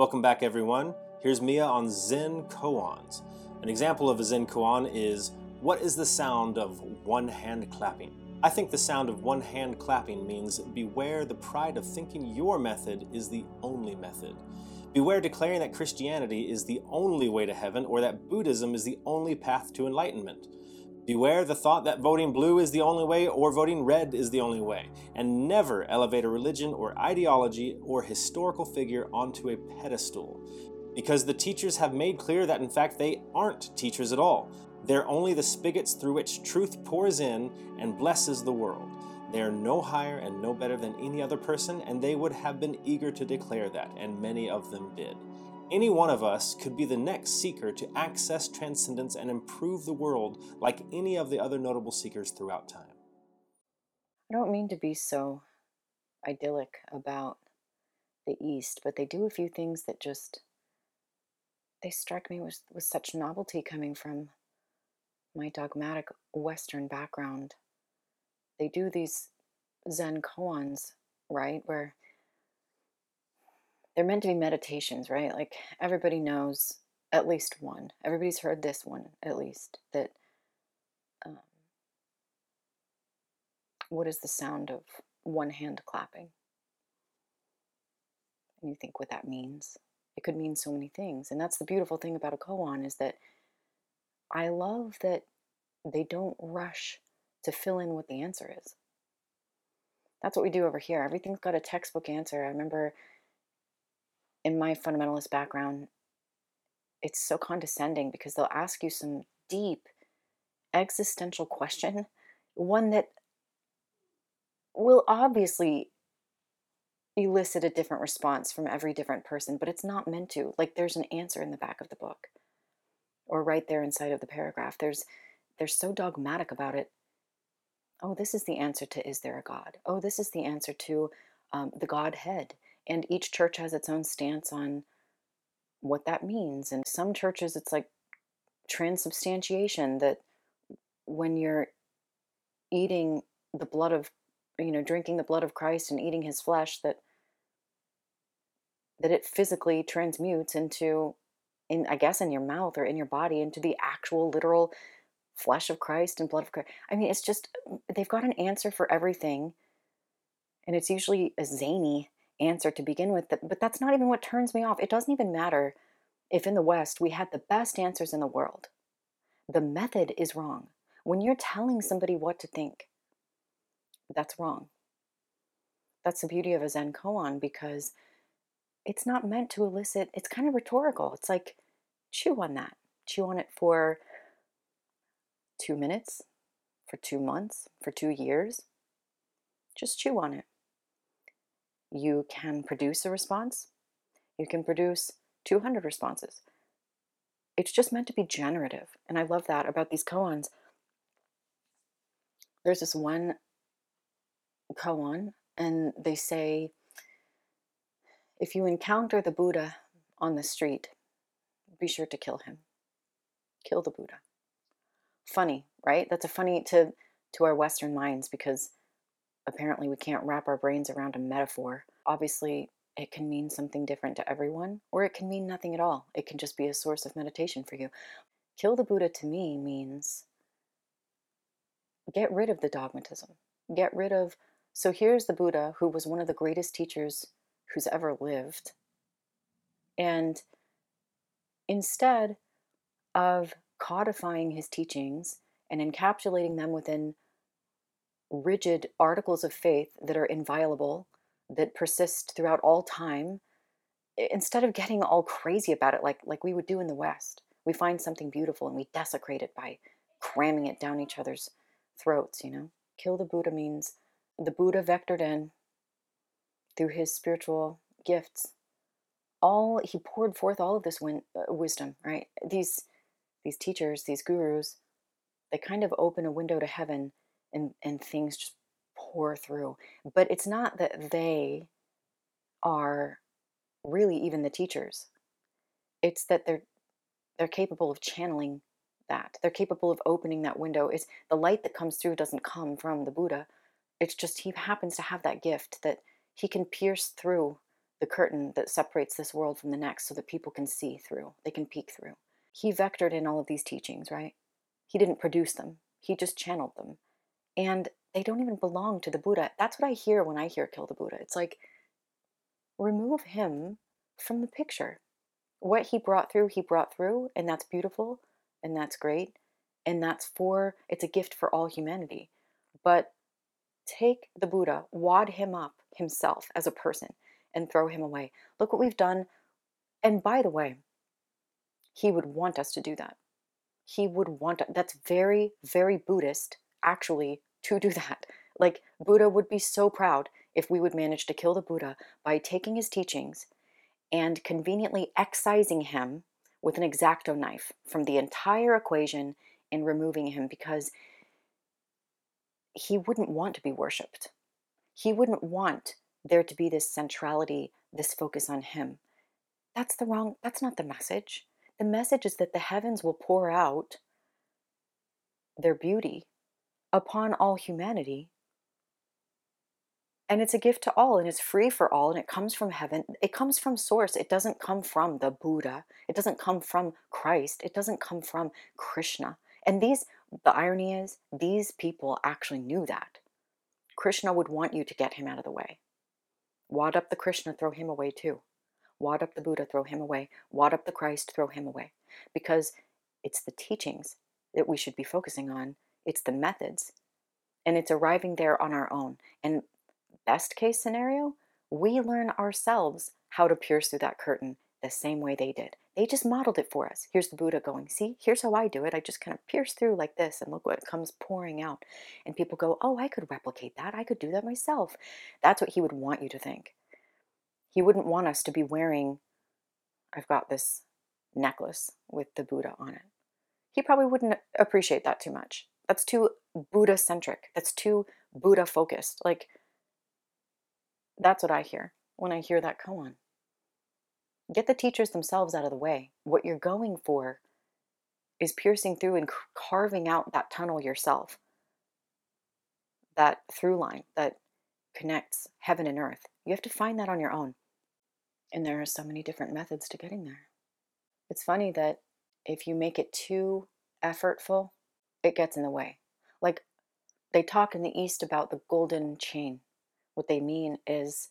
Welcome back, everyone. Here's Mia on Zen koans. An example of a Zen koan is What is the sound of one hand clapping? I think the sound of one hand clapping means beware the pride of thinking your method is the only method. Beware declaring that Christianity is the only way to heaven or that Buddhism is the only path to enlightenment. Beware the thought that voting blue is the only way or voting red is the only way, and never elevate a religion or ideology or historical figure onto a pedestal. Because the teachers have made clear that in fact they aren't teachers at all. They're only the spigots through which truth pours in and blesses the world. They are no higher and no better than any other person, and they would have been eager to declare that, and many of them did. Any one of us could be the next seeker to access transcendence and improve the world like any of the other notable seekers throughout time. I don't mean to be so idyllic about the East, but they do a few things that just they strike me with, with such novelty coming from my dogmatic Western background. They do these Zen koans, right, where they're meant to be meditations, right? Like everybody knows at least one. Everybody's heard this one at least. That um, what is the sound of one hand clapping? And you think what that means. It could mean so many things, and that's the beautiful thing about a koan is that I love that they don't rush to fill in what the answer is. That's what we do over here. Everything's got a textbook answer. I remember in my fundamentalist background, it's so condescending because they'll ask you some deep existential question, one that will obviously elicit a different response from every different person, but it's not meant to. Like there's an answer in the back of the book or right there inside of the paragraph. There's they're so dogmatic about it. Oh, this is the answer to is there a God? Oh, this is the answer to um, the Godhead and each church has its own stance on what that means and some churches it's like transubstantiation that when you're eating the blood of you know drinking the blood of Christ and eating his flesh that that it physically transmutes into in I guess in your mouth or in your body into the actual literal flesh of Christ and blood of Christ. I mean it's just they've got an answer for everything and it's usually a zany answer to begin with. But that's not even what turns me off. It doesn't even matter if in the West we had the best answers in the world. The method is wrong. When you're telling somebody what to think, that's wrong. That's the beauty of a Zen koan because it's not meant to elicit, it's kind of rhetorical. It's like, chew on that. Chew on it for two minutes, for two months, for two years. Just chew on it you can produce a response. You can produce 200 responses. It's just meant to be generative. And I love that about these koans. There's this one koan, and they say if you encounter the Buddha on the street, be sure to kill him. Kill the Buddha. Funny, right? That's a funny to to our Western minds because apparently we can't wrap our brains around a metaphor. Obviously, it can mean something different to everyone, or it can mean nothing at all. It can just be a source of meditation for you. Kill the Buddha to me means get rid of the dogmatism. Get rid of. So here's the Buddha, who was one of the greatest teachers who's ever lived. And instead of codifying his teachings and encapsulating them within rigid articles of faith that are inviolable, that persist throughout all time, instead of getting all crazy about it like, like we would do in the West, we find something beautiful and we desecrate it by cramming it down each other's throats, you know? Kill the Buddha means the Buddha vectored in through his spiritual gifts. All he poured forth all of this win, uh, wisdom, right? These these teachers, these gurus, they kind of open a window to heaven and and things just pour through but it's not that they are really even the teachers it's that they're they're capable of channeling that they're capable of opening that window it's the light that comes through doesn't come from the buddha it's just he happens to have that gift that he can pierce through the curtain that separates this world from the next so that people can see through, they can peek through. He vectored in all of these teachings, right? He didn't produce them, he just channeled them. And they don't even belong to the Buddha. That's what I hear when I hear kill the Buddha. It's like, remove him from the picture. What he brought through, he brought through, and that's beautiful and that's great. And that's for, it's a gift for all humanity. But take the Buddha, wad him up himself as a person, and throw him away. Look what we've done. And by the way, he would want us to do that. He would want, that's very, very Buddhist, actually, to do that. Like, Buddha would be so proud if we would manage to kill the Buddha by taking his teachings and conveniently excising him with an exacto knife from the entire equation and removing him because he wouldn't want to be worshiped. He wouldn't want there to be this centrality, this focus on him. That's the wrong, that's not the message. The message is that the heavens will pour out their beauty upon all humanity. And it's a gift to all, and it's free for all, and it comes from heaven. It comes from source. It doesn't come from the Buddha. It doesn't come from Christ. It doesn't come from Krishna. And these, the irony is, these people actually knew that. Krishna would want you to get him out of the way. Wad up the Krishna, throw him away too. Wad up the Buddha, throw him away. Wad up the Christ, throw him away. Because it's the teachings that we should be focusing on, it's the methods, and it's arriving there on our own. And best case scenario, we learn ourselves how to pierce through that curtain the same way they did. They just modeled it for us. Here's the Buddha going, see, here's how I do it. I just kind of pierce through like this and look what comes pouring out. And people go, oh, I could replicate that. I could do that myself. That's what he would want you to think. He wouldn't want us to be wearing, I've got this necklace with the Buddha on it. He probably wouldn't appreciate that too much. That's too Buddha centric. That's too Buddha focused. Like, that's what I hear when I hear that koan. Get the teachers themselves out of the way. What you're going for is piercing through and carving out that tunnel yourself, that through line that connects heaven and earth. You have to find that on your own. And there are so many different methods to getting there. It's funny that if you make it too effortful, it gets in the way. Like they talk in the East about the golden chain. What they mean is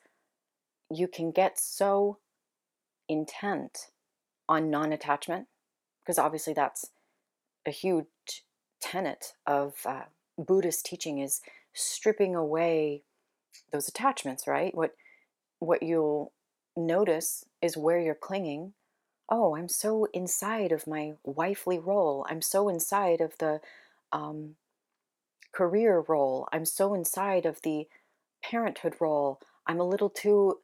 you can get so intent on non attachment, because obviously that's a huge tenet of uh, Buddhist teaching is stripping away those attachments, right? What what you'll notice is where you're clinging. Oh, I'm so inside of my wifely role. I'm so inside of the um, career role. I'm so inside of the parenthood role. I'm a little too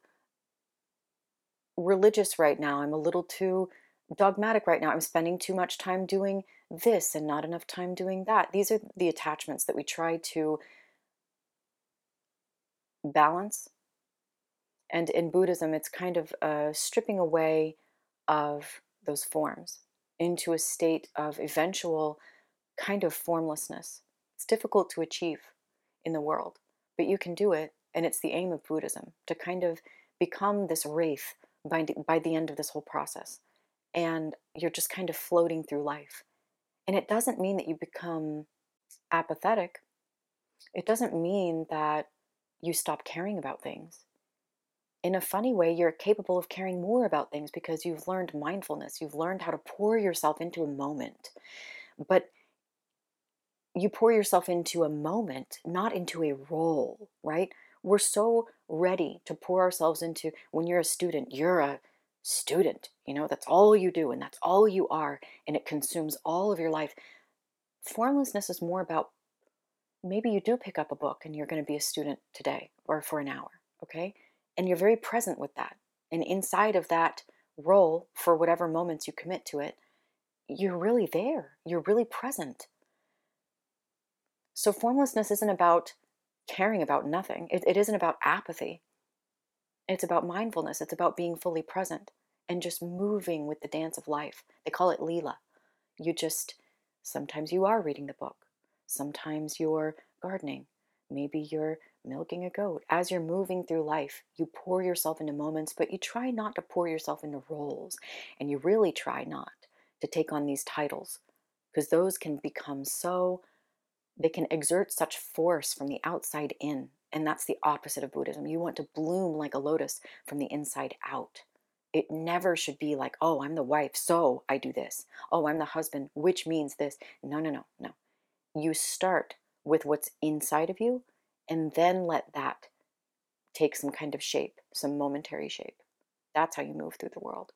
religious right now. I'm a little too dogmatic right now. I'm spending too much time doing this and not enough time doing that. These are the attachments that we try to balance. And in Buddhism, it's kind of a stripping away of those forms into a state of eventual kind of formlessness. It's difficult to achieve in the world, but you can do it. And it's the aim of Buddhism to kind of become this wraith by, by the end of this whole process. And you're just kind of floating through life. And it doesn't mean that you become apathetic. It doesn't mean that you stop caring about things. In a funny way, you're capable of caring more about things because you've learned mindfulness. You've learned how to pour yourself into a moment. But you pour yourself into a moment, not into a role, right? We're so ready to pour ourselves into when you're a student, you're a student, you know, that's all you do and that's all you are, and it consumes all of your life. Formlessness is more about maybe you do pick up a book and you're going to be a student today or for an hour, okay? And you're very present with that. And inside of that role, for whatever moments you commit to it, you're really there. You're really present. So, formlessness isn't about caring about nothing. It, it isn't about apathy. It's about mindfulness. It's about being fully present and just moving with the dance of life. They call it Leela. You just, sometimes you are reading the book, sometimes you're gardening, maybe you're milking a goat. As you're moving through life, you pour yourself into moments, but you try not to pour yourself into roles. And you really try not to take on these titles because those can become so, they can exert such force from the outside in. And that's the opposite of Buddhism. You want to bloom like a lotus from the inside out. It never should be like, oh, I'm the wife, so I do this. Oh, I'm the husband, which means this. No, no, no, no. You start with what's inside of you and then let that take some kind of shape, some momentary shape. That's how you move through the world.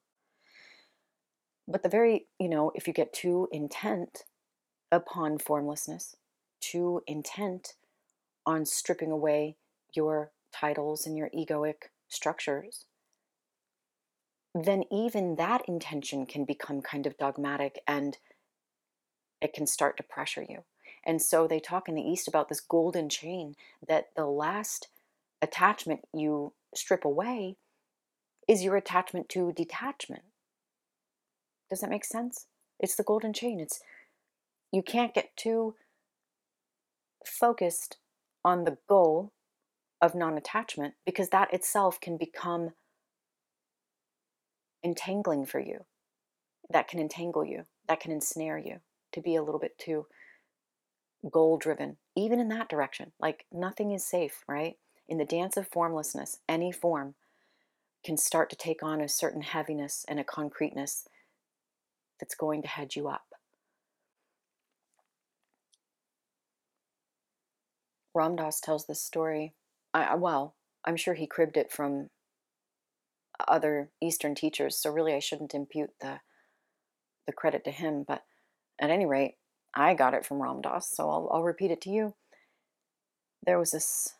But the very, you know, if you get too intent upon formlessness, too intent on stripping away your titles and your egoic structures, then even that intention can become kind of dogmatic and it can start to pressure you. And so they talk in the East about this golden chain that the last attachment you strip away is your attachment to detachment. Does that make sense? It's the golden chain. It's you can't get too focused on the goal of non-attachment because that itself can become entangling for you. That can entangle you. That can ensnare you to be a little bit too goal driven, even in that direction. Like nothing is safe, right? In the dance of formlessness, any form can start to take on a certain heaviness and a concreteness that's going to head you up. Ram Dass tells this story. I, well, I'm sure he cribbed it from other Eastern teachers, so really I shouldn't impute the the credit to him. But at any rate, I got it from Ram Dass, so I'll, I'll repeat it to you. There was this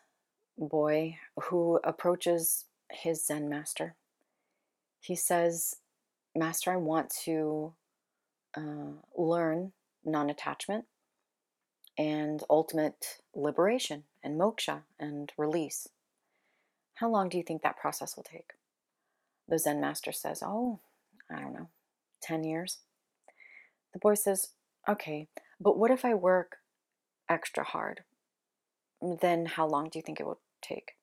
boy who approaches his Zen master. He says, Master, I want to uh, learn non attachment and ultimate liberation and moksha and release. How long do you think that process will take? The Zen master says, Oh, I don't know, 10 years. The boy says, Okay, but what if I work extra hard? Then how long do you think it will take?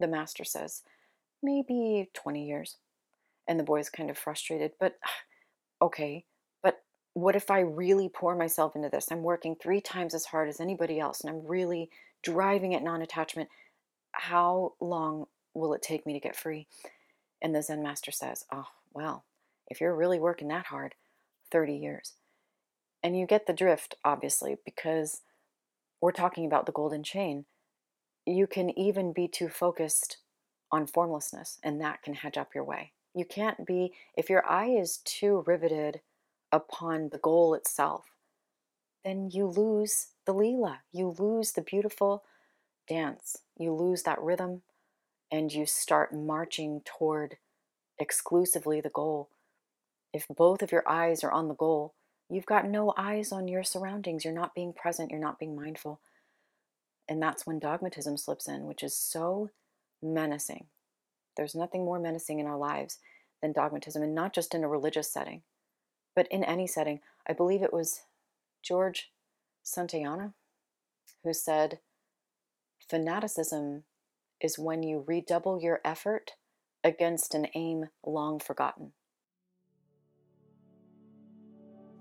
The master says, Maybe 20 years. And the boy is kind of frustrated, but okay, but what if I really pour myself into this? I'm working three times as hard as anybody else and I'm really driving at non attachment. How long will it take me to get free? And the Zen master says, Oh, well, if you're really working that hard, 30 years. And you get the drift, obviously, because we're talking about the golden chain. You can even be too focused on formlessness, and that can hedge up your way. You can't be, if your eye is too riveted upon the goal itself, then you lose the Leela. You lose the beautiful dance. You lose that rhythm, and you start marching toward exclusively the goal. If both of your eyes are on the goal, You've got no eyes on your surroundings. You're not being present. You're not being mindful. And that's when dogmatism slips in, which is so menacing. There's nothing more menacing in our lives than dogmatism, and not just in a religious setting, but in any setting. I believe it was George Santayana who said, Fanaticism is when you redouble your effort against an aim long forgotten.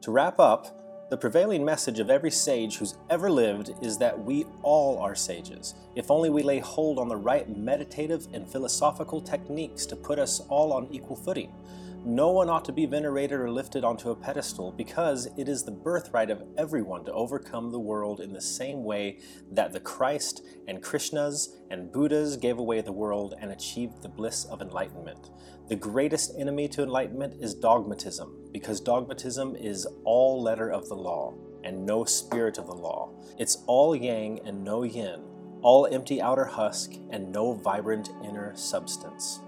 To wrap up, the prevailing message of every sage who's ever lived is that we all are sages, if only we lay hold on the right meditative and philosophical techniques to put us all on equal footing. No one ought to be venerated or lifted onto a pedestal because it is the birthright of everyone to overcome the world in the same way that the Christ and Krishnas and Buddhas gave away the world and achieved the bliss of enlightenment. The greatest enemy to enlightenment is dogmatism, because dogmatism is all letter of the law and no spirit of the law. It's all yang and no yin, all empty outer husk and no vibrant inner substance.